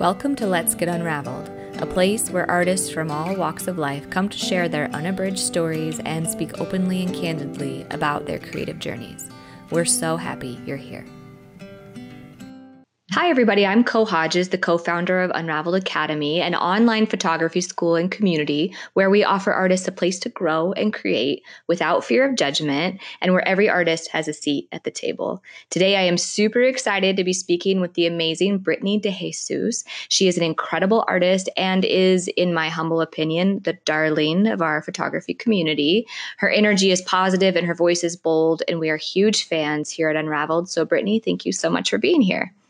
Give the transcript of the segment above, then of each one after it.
Welcome to Let's Get Unraveled, a place where artists from all walks of life come to share their unabridged stories and speak openly and candidly about their creative journeys. We're so happy you're here. Hi, everybody. I'm Co Hodges, the co founder of Unraveled Academy, an online photography school and community where we offer artists a place to grow and create without fear of judgment and where every artist has a seat at the table. Today, I am super excited to be speaking with the amazing Brittany DeJesus. She is an incredible artist and is, in my humble opinion, the darling of our photography community. Her energy is positive and her voice is bold, and we are huge fans here at Unraveled. So, Brittany, thank you so much for being here.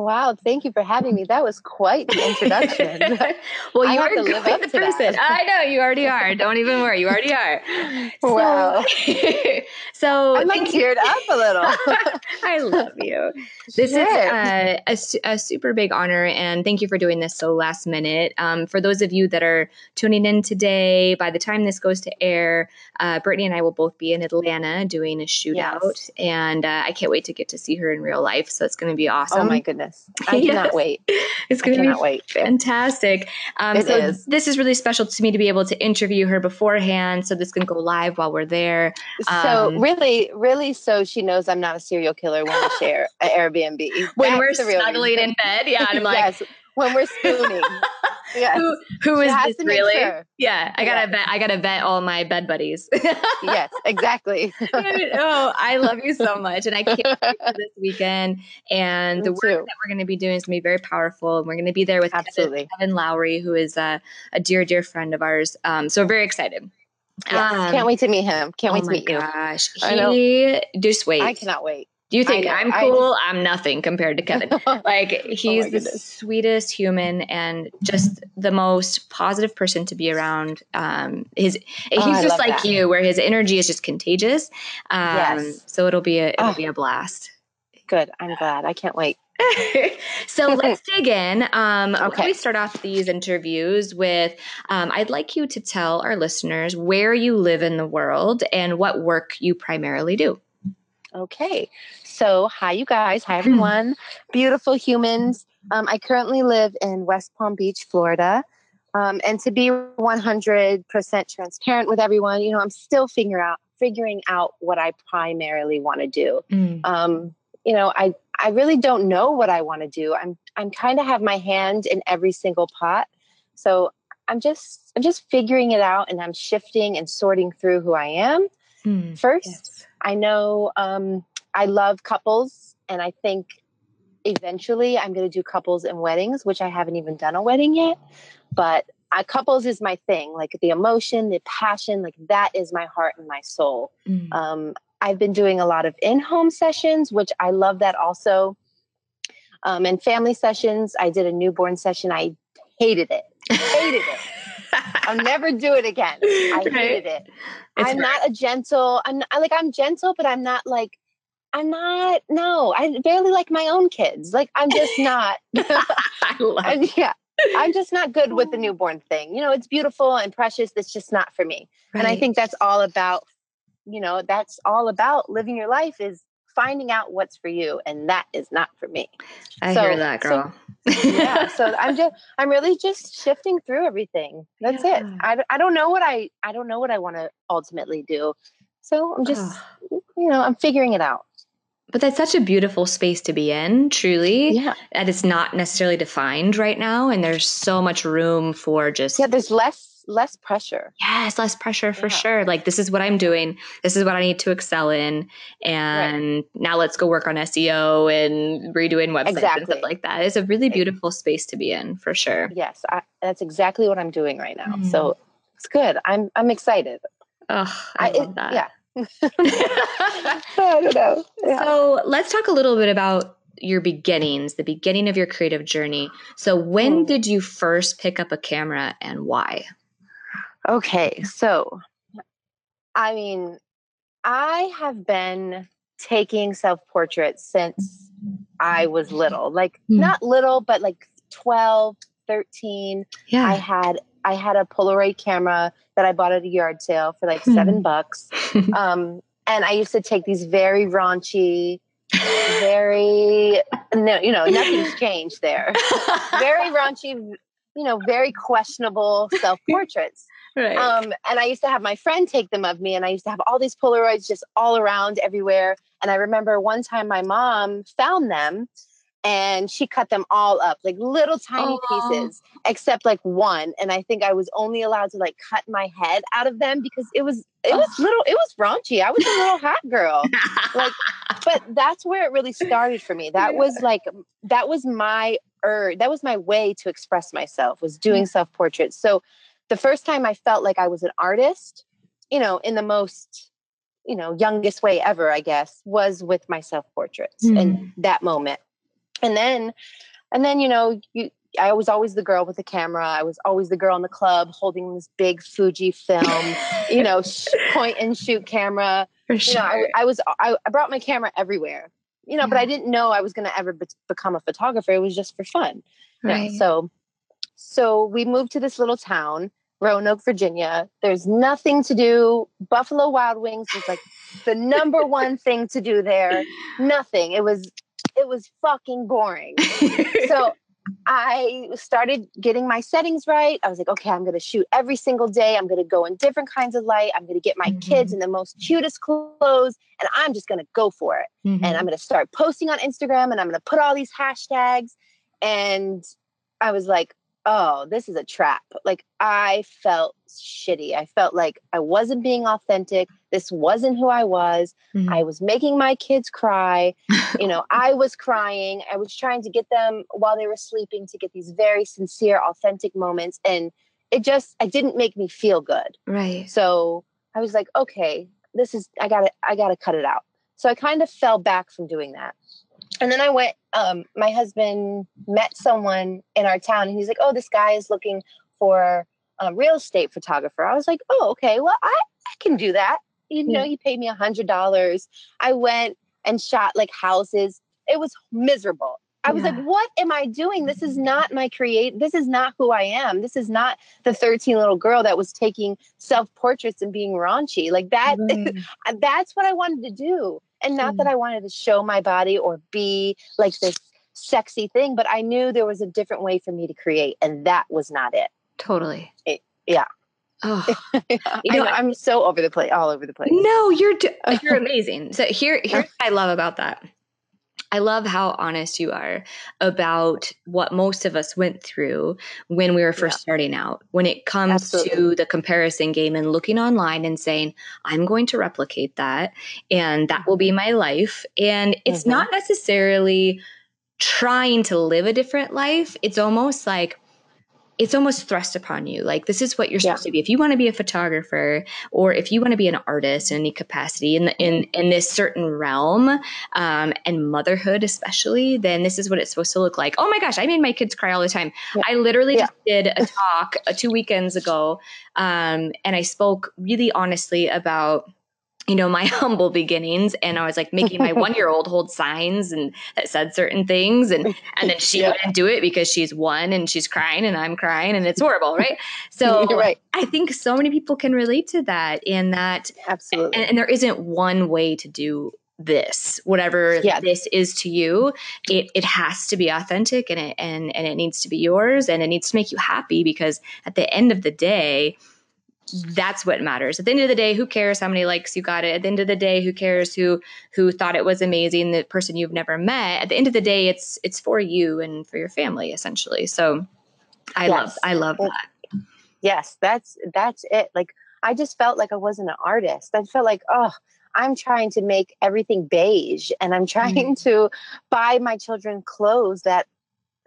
Wow, thank you for having me. That was quite the introduction. well, you are the person. I know you already are. Don't even worry, you already are. Wow. So, so I'm like teared up a little. I love you. This sure. is a, a, super big honor, and thank you for doing this so last minute. Um, for those of you that are tuning in today, by the time this goes to air, uh, Brittany and I will both be in Atlanta doing a shootout, yes. and uh, I can't wait to get to see her in real life. So it's going to be awesome. Oh my goodness. I yes. cannot wait. It's going to be wait. fantastic. Um, it so is. this is really special to me to be able to interview her beforehand. So this can go live while we're there. Um, so really, really, so she knows I'm not a serial killer when we share an Airbnb. when That's we're snuggling in bed. Yeah. And I'm like, yes when we're spooning. Yeah. Who, who is this really? Sure. Yeah. I gotta yeah. vet. I gotta vet all my bed buddies. yes, exactly. oh, I love you so much, and I can't wait for this weekend. And Me the work too. that we're going to be doing is going to be very powerful. And we're going to be there with Absolutely. Kevin, Kevin Lowry, who is a, a dear, dear friend of ours. Um, so we're very excited. Yes, um, can't wait to meet him. Can't wait oh to meet gosh. you. Gosh, he just wait. I cannot wait. Do you think I'm cool? I, am nothing compared to Kevin. like oh he's oh the sweetest human and just the most positive person to be around. Um, his oh, he's just like that. you, where his energy is just contagious. Um, yes. So it'll be a it'll oh. be a blast. Good. I'm glad. I can't wait. so let's dig in. Um, okay. We start off these interviews with um, I'd like you to tell our listeners where you live in the world and what work you primarily do. Okay. So, hi, you guys. Hi, everyone. Beautiful humans. Um, I currently live in West Palm Beach, Florida. Um, and to be 100% transparent with everyone, you know, I'm still figuring out figuring out what I primarily want to do. Mm. Um, you know, I I really don't know what I want to do. I'm I'm kind of have my hand in every single pot. So I'm just I'm just figuring it out and I'm shifting and sorting through who I am mm. first. Yes. I know um, I love couples, and I think eventually I'm going to do couples and weddings, which I haven't even done a wedding yet. But uh, couples is my thing, like the emotion, the passion, like that is my heart and my soul. Mm. Um, I've been doing a lot of in home sessions, which I love that also. Um, and family sessions, I did a newborn session. I hated it. Hated it. I'll never do it again. I right. hated it. It's I'm not a gentle. I'm not, like I'm gentle, but I'm not like I'm not. No, I barely like my own kids. Like I'm just not. I love. I'm, yeah, I'm just not good with the oh. newborn thing. You know, it's beautiful and precious. It's just not for me. Right. And I think that's all about. You know, that's all about living your life is finding out what's for you, and that is not for me. I so, hear that, girl. So, yeah, so I'm just I'm really just shifting through everything. That's yeah. it. I, I don't know what I I don't know what I want to ultimately do. So I'm just you know I'm figuring it out. But that's such a beautiful space to be in, truly. Yeah. And it's not necessarily defined right now. And there's so much room for just. Yeah, there's less less pressure. Yes, less pressure for yeah. sure. Like this is what I'm doing. This is what I need to excel in. And right. now let's go work on SEO and redoing websites exactly. and stuff like that. It's a really beautiful space to be in for sure. Yes, I, that's exactly what I'm doing right now. Mm. So it's good. I'm I'm excited. Oh, I, I love it, that. Yeah. I don't know. Yeah. So let's talk a little bit about your beginnings, the beginning of your creative journey. So when mm. did you first pick up a camera and why? Okay, so I mean, I have been taking self portraits since I was little. Like mm. not little, but like 12, 13. Yeah. I had I had a Polaroid camera that I bought at a yard sale for like 7 bucks. Um and I used to take these very raunchy very no, you know, nothing's changed there. very raunchy, you know, very questionable self portraits. Right. Um, and I used to have my friend take them of me, and I used to have all these Polaroids just all around everywhere. And I remember one time my mom found them and she cut them all up like little tiny pieces except like one and i think i was only allowed to like cut my head out of them because it was it was little it was raunchy i was a little hot girl like but that's where it really started for me that yeah. was like that was my er that was my way to express myself was doing self portraits so the first time i felt like i was an artist you know in the most you know youngest way ever i guess was with my self portraits mm. and that moment and then and then you know you I was always the girl with the camera. I was always the girl in the club holding this big Fujifilm, you know, point and shoot camera. For sure. You know, I, I was I, I, brought my camera everywhere, you know, yeah. but I didn't know I was going to ever be- become a photographer. It was just for fun. Right. so, so we moved to this little town, Roanoke, Virginia. There's nothing to do. Buffalo Wild Wings was like the number one thing to do there. Nothing. It was it was fucking boring. so I started getting my settings right. I was like, okay, I'm going to shoot every single day. I'm going to go in different kinds of light. I'm going to get my mm-hmm. kids in the most cutest clothes and I'm just going to go for it. Mm-hmm. And I'm going to start posting on Instagram and I'm going to put all these hashtags. And I was like, oh, this is a trap. Like I felt shitty. I felt like I wasn't being authentic. This wasn't who I was. Mm-hmm. I was making my kids cry. you know, I was crying. I was trying to get them while they were sleeping to get these very sincere, authentic moments. And it just, it didn't make me feel good. Right. So I was like, okay, this is, I gotta, I gotta cut it out. So I kind of fell back from doing that and then I went, um, my husband met someone in our town and he's like, oh, this guy is looking for a real estate photographer. I was like, oh, okay, well, I, I can do that. You know, he paid me a hundred dollars. I went and shot like houses. It was miserable. I was yeah. like, what am I doing? This is not my create. This is not who I am. This is not the 13 little girl that was taking self portraits and being raunchy. Like that, mm. that's what I wanted to do. And not mm. that I wanted to show my body or be like this sexy thing, but I knew there was a different way for me to create, and that was not it. Totally. It, yeah. Oh, you know, I, am so over the place, all over the place. No, you're you're amazing. So here, here's what I love about that. I love how honest you are about what most of us went through when we were first yeah. starting out. When it comes Absolutely. to the comparison game and looking online and saying, I'm going to replicate that and that will be mm-hmm. my life. And it's mm-hmm. not necessarily trying to live a different life, it's almost like, it's almost thrust upon you. Like this is what you're supposed to be. If you want to be a photographer or if you want to be an artist in any capacity in the, in in this certain realm, um, and motherhood especially, then this is what it's supposed to look like. Oh my gosh, I made my kids cry all the time. Yeah. I literally yeah. just did a talk uh, two weekends ago, um, and I spoke really honestly about you know my humble beginnings and i was like making my one year old hold signs and that said certain things and and then she yeah. wouldn't do it because she's one and she's crying and i'm crying and it's horrible right so right. i think so many people can relate to that in that absolutely and, and there isn't one way to do this whatever yeah. this is to you it, it has to be authentic and it and, and it needs to be yours and it needs to make you happy because at the end of the day that's what matters. At the end of the day, who cares how many likes you got it? At the end of the day, who cares who who thought it was amazing, the person you've never met? At the end of the day, it's it's for you and for your family essentially. So I yes. love I love that. Yes, that's that's it. Like I just felt like I wasn't an artist. I felt like, oh, I'm trying to make everything beige and I'm trying mm-hmm. to buy my children clothes that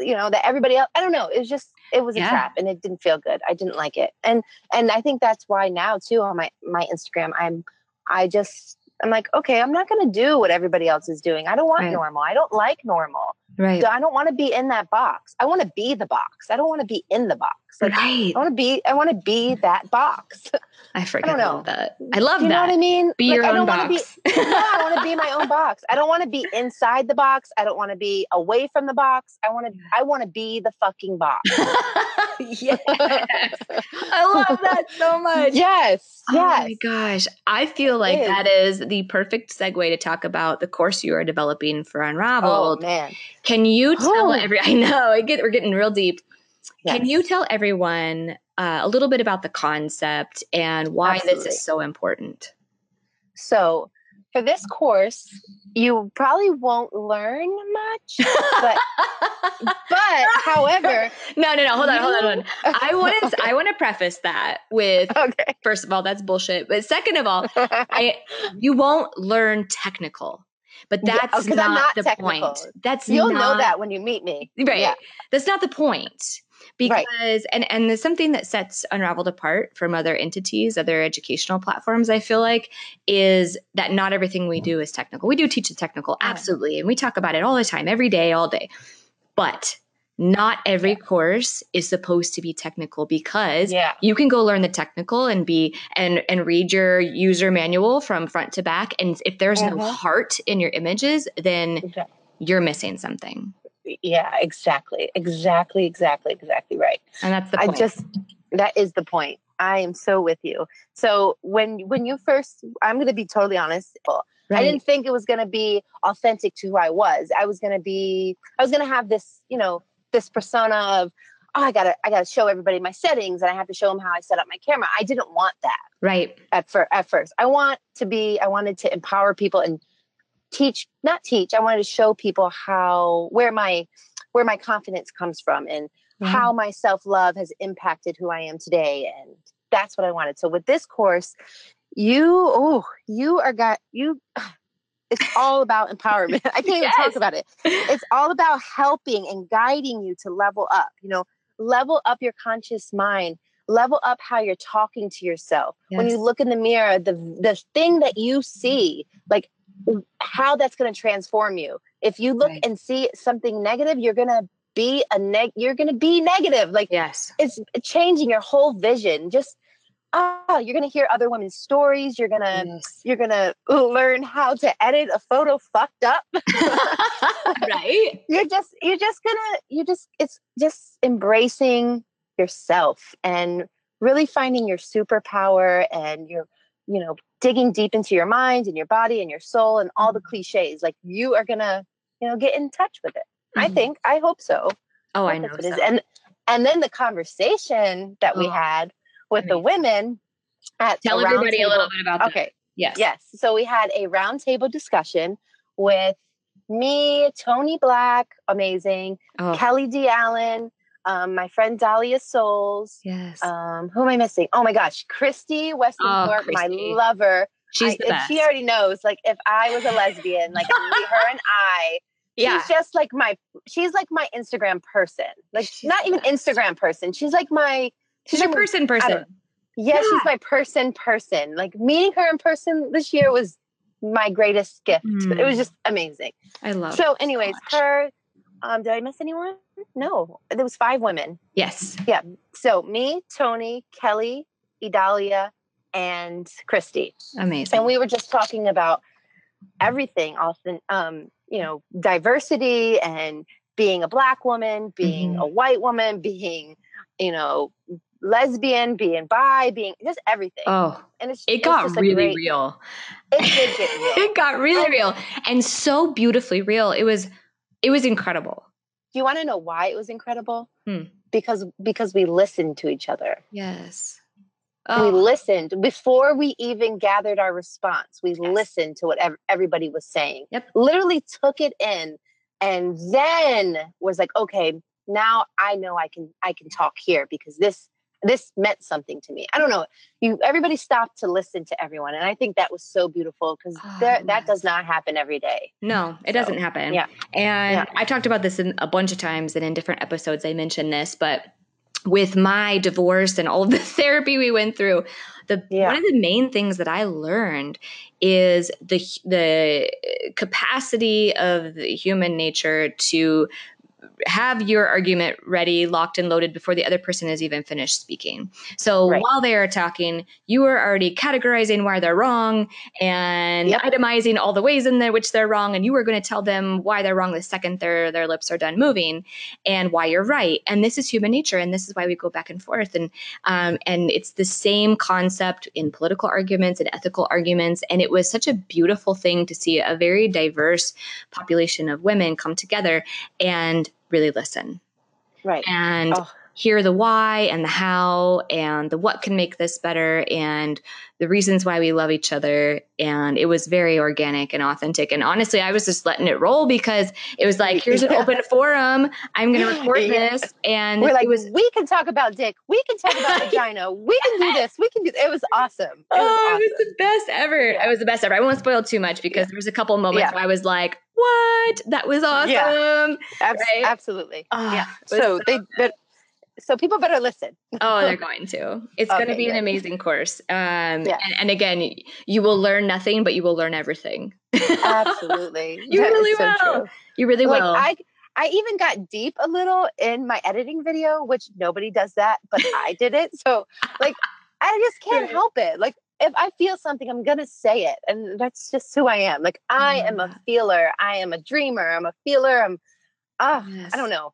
you know that everybody else i don't know it was just it was a trap and it didn't feel good i didn't like it. And and i think that's why now too on my my instagram i'm i just i'm like okay i'm not going to do what everybody else is doing i don't want right. normal i don't like normal right i don't want to be in that box i want to be the box i don't want to be in the box. Like right. I want to be I want to be that box. I I forget don't know. that. I love that. you know what I mean? Be Like, your I own box. Be, yeah, I want to be my own box. I don't want to be inside the box. I don't want to be away from the box. I want to I want to be the fucking box. yes. I love that so much. yes. Yes. Oh Yes. my gosh. I feel like is. that is the perfect segue to talk about the course you are developing for oh, Unraveled. oh man. Can you tell Oh. every I know, get we're getting real deep. Can you tell everyone uh, a little bit about the concept and why this is so important? So for this course, you probably won't learn much, but but however, no, no, no. Hold on, hold on, hold on. I want to. I want to preface that with okay. first of all, that's bullshit. But second of all, I you won't learn technical. But Yeah, oh, that's I'm not, not the technical. point. That's You'll not, know that when you meet me. right. Yeah. That's not the point. Right. Because and and there's something that sets Unraveled apart from other entities, other educational platforms. I feel like is that not everything we do is technical. We do teach the technical, Yeah. absolutely, and we talk about it all the time, every day, all day. But not every course is supposed to be technical because Yeah. you can go learn the technical and be and and read your user manual from front to back and if there's no Mhm. heart in your images then Exa- you're missing something Yeah, exactly. Exactly, exactly, exactly right. and that's the I just that is the point. I am so with you. So when when you first I'm going to be totally honest. I didn't think it was going to be authentic to who I was. I was going to be I was going to have this, you know, this persona of oh, I got to I got to show everybody my settings and I have to show them how I set up my camera. I didn't want that right at fir- at first. I want to be I wanted to empower people and teach not teach. I wanted to show people how where my where my confidence comes from and how my self-love has impacted who I am today and that's what I wanted. So with this course, you oh, you are got you it's all about empowerment. I can't even talk about it. It's all about helping and guiding you to level up, you know, level up your conscious mind, level up how you're talking to yourself. When you look in the mirror, the the thing that you see, like how that's going to transform you. If you look Right. and see something negative, you're going to be a neg you're going to be negative. Like yes it's changing your whole vision. Just oh, you're to hear other women's stories, you're to Yes. you're to learn how to edit a photo fucked up. right you're just you're just gonna you just it's just embracing yourself and really finding your superpower and your you know digging deep into your mind and your body and your soul and all the cliches like you are gonna you know get in touch with it i Mhm. think i hope so oh i Hope know that's it is. so. and and then the conversation that we Oh, had with the women at tell everybody a little bit about that okay yes Yes. So we had a roundtable discussion with me, Tony Black, amazing, oh Kelly D. Allen, um, my friend Dahlia Souls. yes Um, who am I missing? Oh my gosh, Christy Weston Oh, my lover. she's I- the and best She already knows. Like, if I was a lesbian, like me, her, and I, yeah she's just like my. She's like my Instagram person. Like, She's not even. Instagram person. She's like my. She's your person person don't- Yeah, Yeah. she's my person person. Like meeting her in person this year was my greatest gift. It was Mm. just amazing. i love So, anyways, much. her. Um, did I miss anyone? No, there was five women. yes Yeah. So me, Tony, Kelly, Idalia, and Christy, amazing and we were just talking about everything. Often, um, you know, diversity and being a black woman, being Mhm. a white woman, being, you know, lesbian, being bi, being just everything. oh and it's it it's got really great- real It did get real. it got really And- real and so beautifully real it was it was incredible Do you want to know why it was incredible? Hmm. Because because we listened to each other. yes We oh listened before we even gathered our response. We Yes. listened to what ev- everybody was saying. Yep. Literally took it in, and then was like, okay, now I know I can I can talk here because this this meant something to me. I don't know. You everybody stopped to listen to everyone, and I think that was so beautiful because Oh, ah, that was. does not happen every day. No, it So, doesn't happen. yeah. And Yeah. I talked about this in a bunch of times and in different episodes I mentioned this, but with my divorce and all of the therapy we went through, the Yeah. one of the main things that I learned is the the capacity of the human nature to have your argument ready, locked and loaded before the other person has even finished speaking. So right. while they are talking, you are already categorizing why they're wrong and yep. itemizing all the ways in there which they're wrong. And you are going to tell them why they're wrong the second their, their lips are done moving and why you're right. And this is human nature. And this is why we go back and forth. And, um, and it's the same concept in political arguments and ethical arguments. And it was such a beautiful thing to see a very diverse population of women come together and really listen. Right. And oh. Hear the why and the how and the what can make this better and the reasons why we love each other. And it was very organic and authentic. And honestly, I was just letting it roll because it was like, here's an open forum. I'm going to record yeah. this. And we're like, it was, we can talk about dick. We can talk about vagina. We can do this. We can do. It was awesome. It was oh, awesome. it was the best ever. Yeah. It was the best ever. I won't spoil too much because yeah. there was a couple moments where I was like, what? That was awesome. Yeah, Abs- right? absolutely. Oh, yeah. So, so they, but so people better listen. oh, they're going to. It's okay, going to be good. an amazing course. Um, yeah. and, and, again, you will learn nothing, but you will learn everything. Absolutely. you that really will. So you really like, will. I, I even got deep a little in my editing video, which nobody does that, but I did it. So, like, I just can't help it. Like, if I feel something, I'm gonna say it, and that's just who I am. Like I am a feeler. I am a dreamer. I'm a feeler. I'm. Ah, yes. I don't know.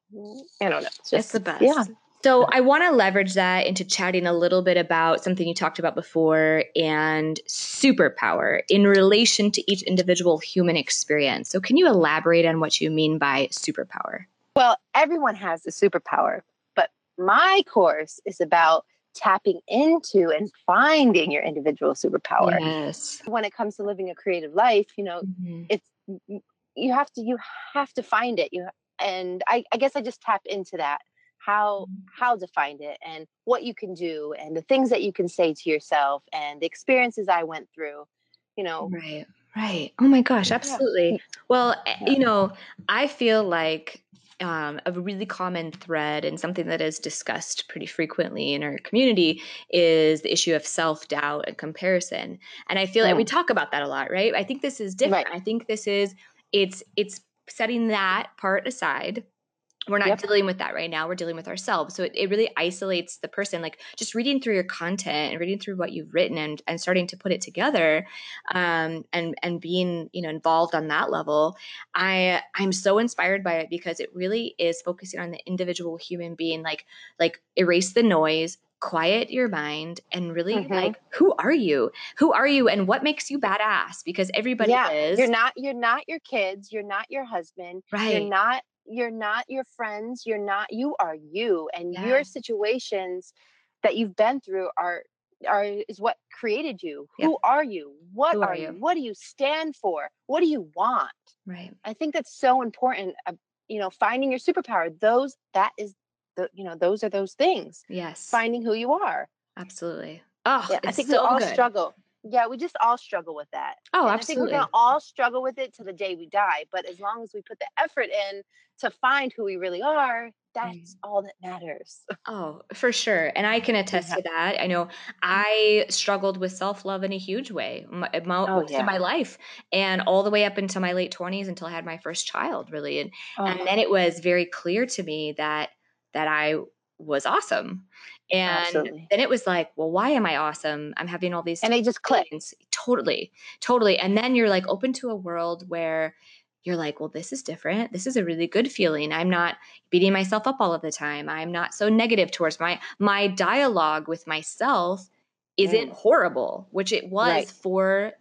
I don't know. It's just it's the best. Yeah. So I want to leverage that into chatting a little bit about something you talked about before and superpower in relation to each individual human experience. So can you elaborate on what you mean by superpower? Well, everyone has a superpower, but my course is about tapping into and finding your individual superpower. Yes. When it comes to living a creative life, you know, mm-hmm. it's you have to you have to find it. You and I, I guess I just tap into that how how to find it and what you can do and the things that you can say to yourself and the experiences I went through. You know, right. Right. Oh my gosh, absolutely. Yeah. Well, eh, yeah. you know, I feel like um, a really common thread and something that is discussed pretty frequently in our community is the issue of self doubt and comparison. And I feel like we talk about that a lot, right? I think this is different. Right. I think this is it's it's setting that part aside we're not yep. dealing with that right now we're dealing with ourselves so it, it really isolates the person like just reading through your content and reading through what you've written and, and starting to put it together um, and and being you know involved on that level i i'm so inspired by it because it really is focusing on the individual human being like like erase the noise quiet your mind and really mm-hmm. like who are you who are you and what makes you badass because everybody yeah, is you're not you're not your kids you're not your husband right you're not you're not your friends you're not you are you and yeah. your situations that you've been through are are is what created you. Who are you? What are, are, you? what do you stand for? What do you want? Right. I think that's so important uh, you know finding your superpower those that is the you know those are those things. Yes. Finding who you are. Absolutely. Oh yeah, i think so we all good. struggle yeah, we just all struggle with that. Oh, and absolutely. I think we're gonna all struggle with it to the day we die. But as long as we put the effort in to find who we really are, that's all that matters. Oh, for sure. And I can attest yeah. to that. I know. I struggled with self love in a huge way eh, oh, my, oh, yeah. my life and all the way up into my late 20s until I had my first child, really. And, oh. and then it was very clear to me that that I was awesome. And Absolutely. then it was like, well, why am I awesome? I'm having all these and they just click. Totally, totally. And then you're like open to a world where you're like, well, this is different. This is a really good feeling. I'm not beating myself up all of the time. I'm not so negative towards my my dialogue with myself isn't mm. horrible, which it was right. for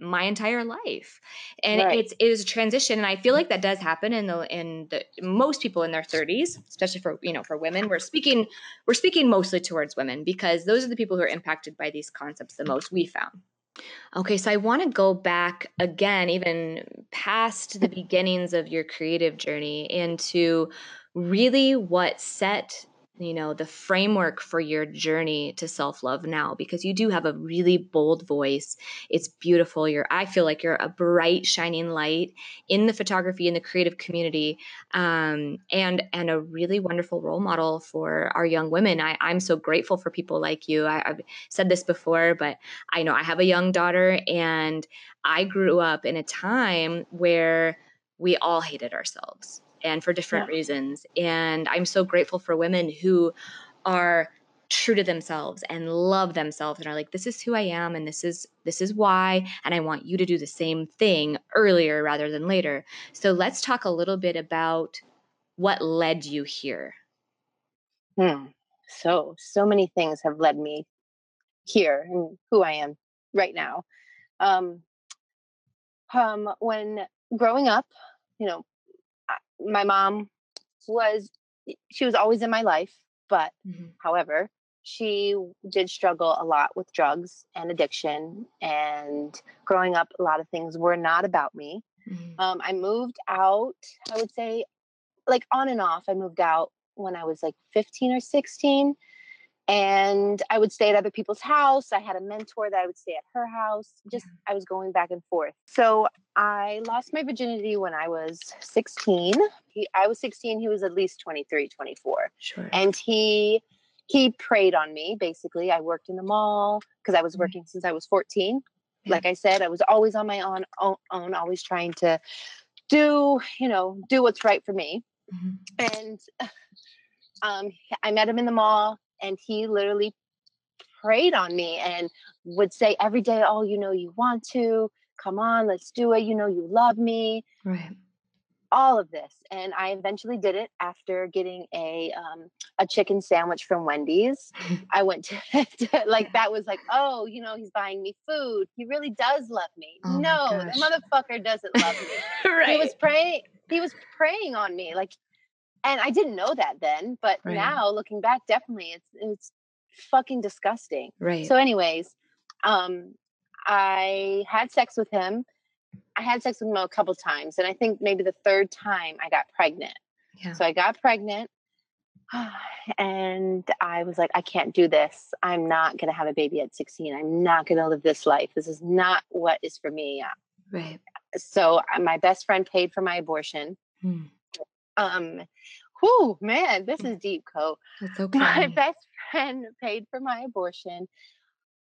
my entire life. And right. it's it is a transition and i feel like that does happen in the in the most people in their 30s especially for you know for women. We're speaking we're speaking mostly towards women because those are the people who are impacted by these concepts the most we found. Okay so i want to go back again even past the beginnings of your creative journey into really what set you know the framework for your journey to self-love now because you do have a really bold voice. It's beautiful. You're i feel like you're a bright shining light in the photography in the creative community um, and and a really wonderful role model for our young women. I, i'm so grateful for people like you. I, i've said this before but i know i have a young daughter and i grew up in a time where we all hated ourselves and for different yeah. reasons. And I'm so grateful for women who are true to themselves and love themselves and are like this is who I am and this is this is why and I want you to do the same thing earlier rather than later. So let's talk a little bit about what led you here. Hmm. So so many things have led me here and who I am right now. Um um when growing up, you know, my mom was she was always in my life but mm-hmm. however she did struggle a lot with drugs and addiction and growing up a lot of things were not about me mm-hmm. um, i moved out i would say like on and off i moved out when i was like 15 or 16 and I would stay at other people's house. I had a mentor that I would stay at her house. Just I was going back and forth. So I lost my virginity when I was 16. He, I was 16, he was at least 23, 24. Sure. And he he preyed on me basically. I worked in the mall because I was mm-hmm. working mm-hmm. since I was 14. Yeah. Like I said, I was always on my own, own, own always trying to do, you know, do what's right for me. Mm-hmm. And um, I met him in the mall and he literally preyed on me and would say every day, "Oh, you know you want to. Come on, let's do it. You know you love me." Right. All of this, and I eventually did it after getting a um, a chicken sandwich from Wendy's. I went to, to, like that was like, oh, you know, he's buying me food. He really does love me. Oh no, the motherfucker doesn't love me. right. He was praying. He was preying on me. Like and I didn't know that then, but right. now looking back, definitely it's it's fucking disgusting. Right. So, anyways, um, I had sex with him. I had sex with him a couple times, and I think maybe the third time I got pregnant. Yeah. So I got pregnant, and I was like, I can't do this. I'm not going to have a baby at 16. I'm not going to live this life. This is not what is for me. Right. So uh, my best friend paid for my abortion. Hmm. Um, whew, man, this is deep, Co. okay. My best friend paid for my abortion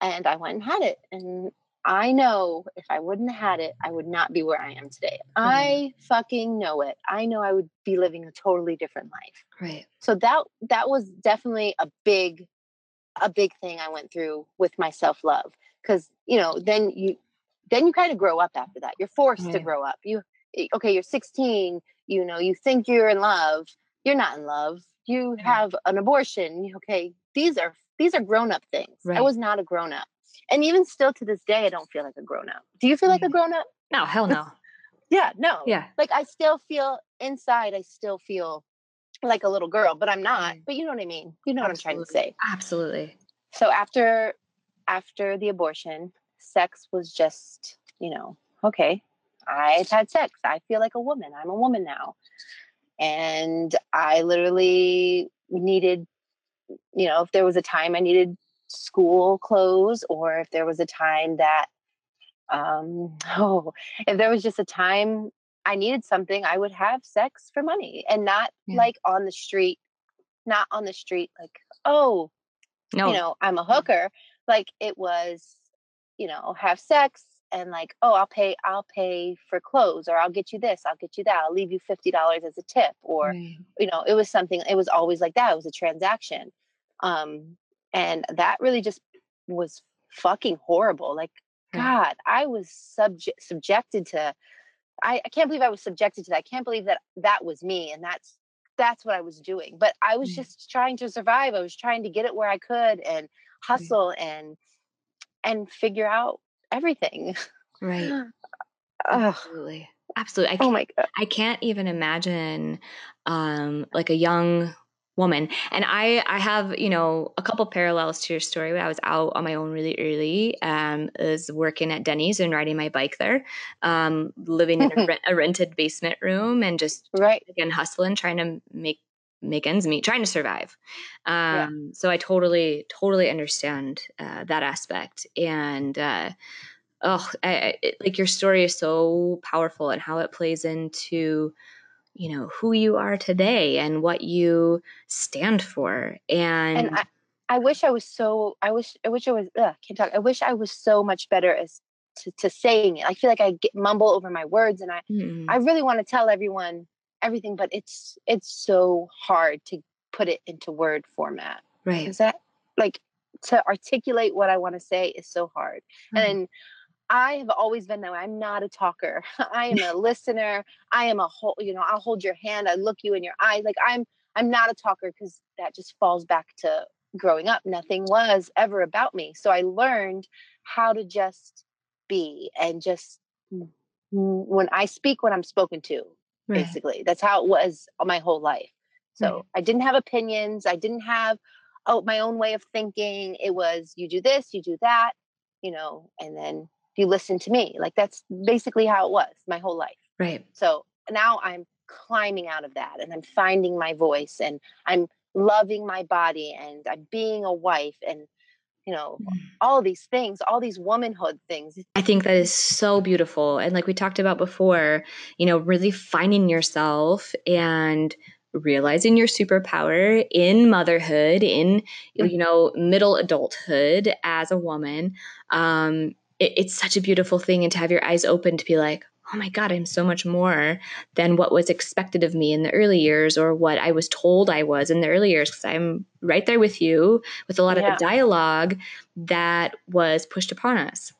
and I went and had it. And I know if I wouldn't have had it, I would not be where I am today. Mm-hmm. I fucking know it. I know I would be living a totally different life. Right. So that that was definitely a big a big thing I went through with my self-love cuz you know, then you then you kind of grow up after that. You're forced right. to grow up. You okay, you're 16, you know, you think you're in love, you're not in love. You have an abortion. Okay, these are these are grown up things. Right. I was not a grown up, and even still to this day, I don't feel like a grown up. Do you feel like a mm. grown up? No, hell no. yeah, no. Yeah, like I still feel inside. I still feel like a little girl, but I'm not. Mm. But you know what I mean. You know Absolutely. what I'm trying to say. Absolutely. So after after the abortion, sex was just you know okay I've had sex. I feel like a woman. I'm a woman now. And I literally needed, you know, if there was a time I needed school clothes or if there was a time that, um, oh, if there was just a time I needed something, I would have sex for money and not yeah. like on the street, not on the street, like, oh, no. you know, I'm a hooker. Like it was, you know, have sex, and like oh i'll pay i'll pay for clothes or i'll get you this i'll get you that i'll leave you $50 as a tip or right. you know it was something it was always like that it was a transaction um and that really just was fucking horrible like god i was subject subjected to I, I can't believe i was subjected to that i can't believe that that was me and that's that's what i was doing but i was just trying to survive i was trying to get it where i could and hustle and and figure out everything. Right. Absolutely. Absolutely. I oh my God. I can't even imagine um like a young woman. And I I have, you know, a couple parallels to your story. I was out on my own really early. Um was working at Denny's and riding my bike there. Um living in a, rent, a rented basement room and just right again hustling trying to make make ends meet, trying to survive. Um, yeah. So I totally, totally understand uh, that aspect. And uh, oh, I, I, like your story is so powerful and how it plays into you know who you are today and what you stand for and, and I, I wish i was so i wish i wish i was ugh, can't talk i wish i was so much better as to, to saying it i feel like i get mumble over my words and i mm. i really want to tell everyone everything, but it's it's so hard to put it into word format. Right. Is that like to articulate what I want to say is so hard. Mm-hmm. And I have always been that way. I'm not a talker. I am a listener. I am a whole, you know, I'll hold your hand. I look you in your eyes. Like I'm, I'm not a talker because that just falls back to growing up. Nothing was ever about me. So I learned how to just be and just when I speak when I'm spoken to, right. basically. That's how it was my whole life. So right. I didn't have opinions. I didn't have oh my own way of thinking. It was you do this, you do that, you know, and then you listen to me. Like that's basically how it was my whole life. Right. So now I'm climbing out of that and I'm finding my voice and I'm loving my body and I'm being a wife and you know mm. all these things all these womanhood things i think that is so beautiful and like we talked about before you know really finding yourself and realizing your superpower in motherhood in mm. you know middle adulthood as a woman um it, it's such a beautiful thing and to have your eyes open to be like oh my God, I'm so much more than what was expected of me in the early years or what I was told I was in the early years. Because I'm right there with you with a lot yeah. of the dialogue that was pushed upon us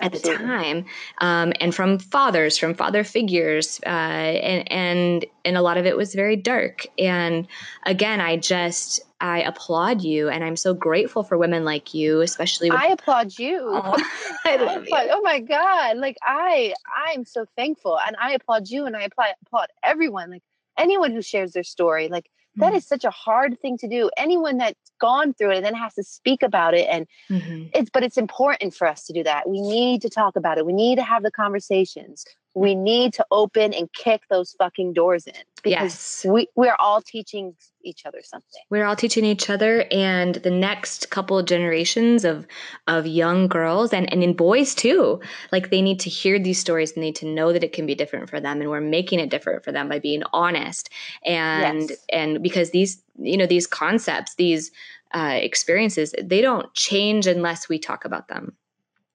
at Absolutely. the time um, and from fathers from father figures uh, and and and a lot of it was very dark and again i just i applaud you and i'm so grateful for women like you especially with- i applaud you oh, I love you. oh my god like i i'm so thankful and i applaud you and i applaud, applaud everyone like anyone who shares their story like that mm-hmm. such a hard thing to do anyone that's gone through it and then has to speak about it and mm-hmm. it's but it's important for us to do that we need to talk about it we need to have the conversations we need to open and kick those fucking doors in because yes. we we're all teaching each other something. We're all teaching each other and the next couple of generations of of young girls and, and in boys too. Like they need to hear these stories and need to know that it can be different for them and we're making it different for them by being honest. And yes. and because these you know these concepts, these uh, experiences, they don't change unless we talk about them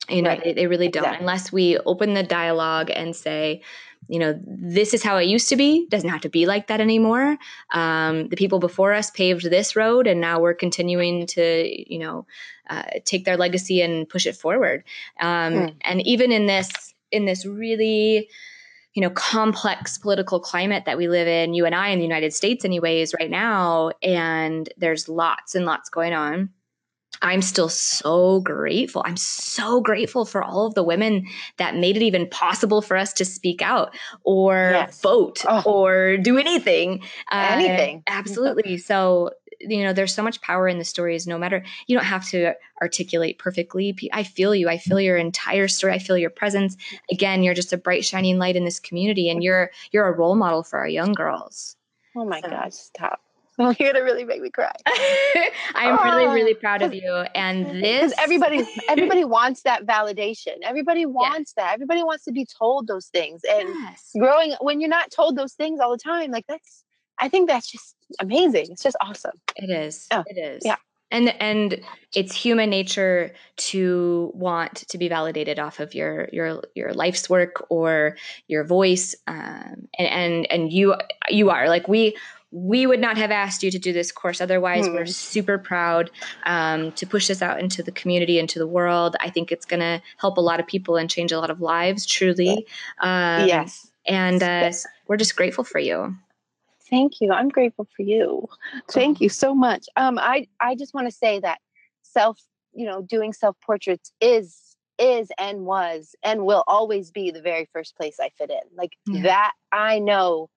you know right. they, they, really don't exactly. unless we open the dialogue and say you know this is how it used to be doesn't have to be like that anymore um, the people before us paved this road and now we're continuing to you know uh, take their legacy and push it forward um, mm. and even in this in this really you know complex political climate that we live in you and i in the united states anyways right now and there's lots and lots going on I'm still so grateful. I'm so grateful for all of the women that made it even possible for us to speak out or yes. vote oh. or do anything. Uh, anything. Uh, absolutely. so, you know, there's so much power in the stories, no matter, you don't have to articulate perfectly. I feel you. I feel your entire story. I feel your presence. Again, you're just a bright, shining light in this community and you're, you're a role model for our young girls. Oh my so. gosh, stop. You're gonna really make me cry. I'm oh, really, really proud of you. And this everybody everybody wants that validation. Everybody wants that. Everybody wants to be told those things. And yes. growing when you're not told those things all the time, like that's I think that's just amazing. It's just awesome. It is. Oh, it is. Yeah. And and it's human nature to want to be validated off of your your your life's work or your voice. Um, and and and you you are like we we would not have asked you to do this course otherwise. We're hmm. super proud um, to push this out into the community, into the world. I think it's going to help a lot of people and change a lot of lives, truly. Um, yes. And uh, yes. we're just grateful for you. Thank you. I'm grateful for you. Thank you so much. Um, I I just want to say that self, you know, doing self portraits is is and was and will always be the very first place I fit in. Like yeah. that, I know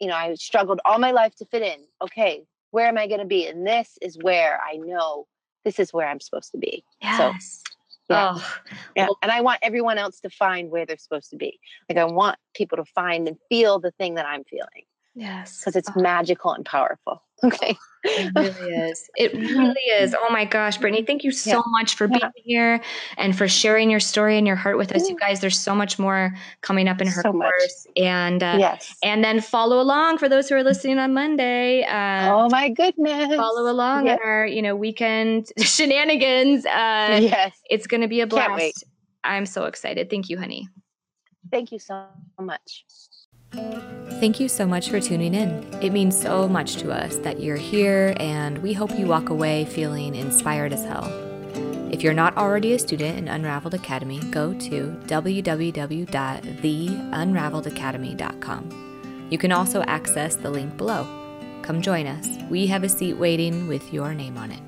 you know, I struggled all my life to fit in. Okay, where am I going to be? And this is where I know this is where I'm supposed to be. Yes. So, yeah. Oh. yeah. And I want everyone else to find where they're supposed to be. Like I want people to find and feel the thing that I'm feeling. Yes. Because it's oh. magical and powerful. Okay. it really is. It really is. Oh my gosh, Brittany, thank you so yeah. much for being yeah. here and for sharing your story and your heart with us. You guys, there's so much more coming up in her so course. Much. And uh, yes. and then follow along for those who are listening on Monday. Uh, oh my goodness. Follow along yep. our, you know, weekend shenanigans. Uh, yes. It's going to be a blast. I'm so excited. Thank you, honey. Thank you so much. Thank you so much for tuning in. It means so much to us that you're here, and we hope you walk away feeling inspired as hell. If you're not already a student in Unraveled Academy, go to www.theunraveledacademy.com. You can also access the link below. Come join us. We have a seat waiting with your name on it.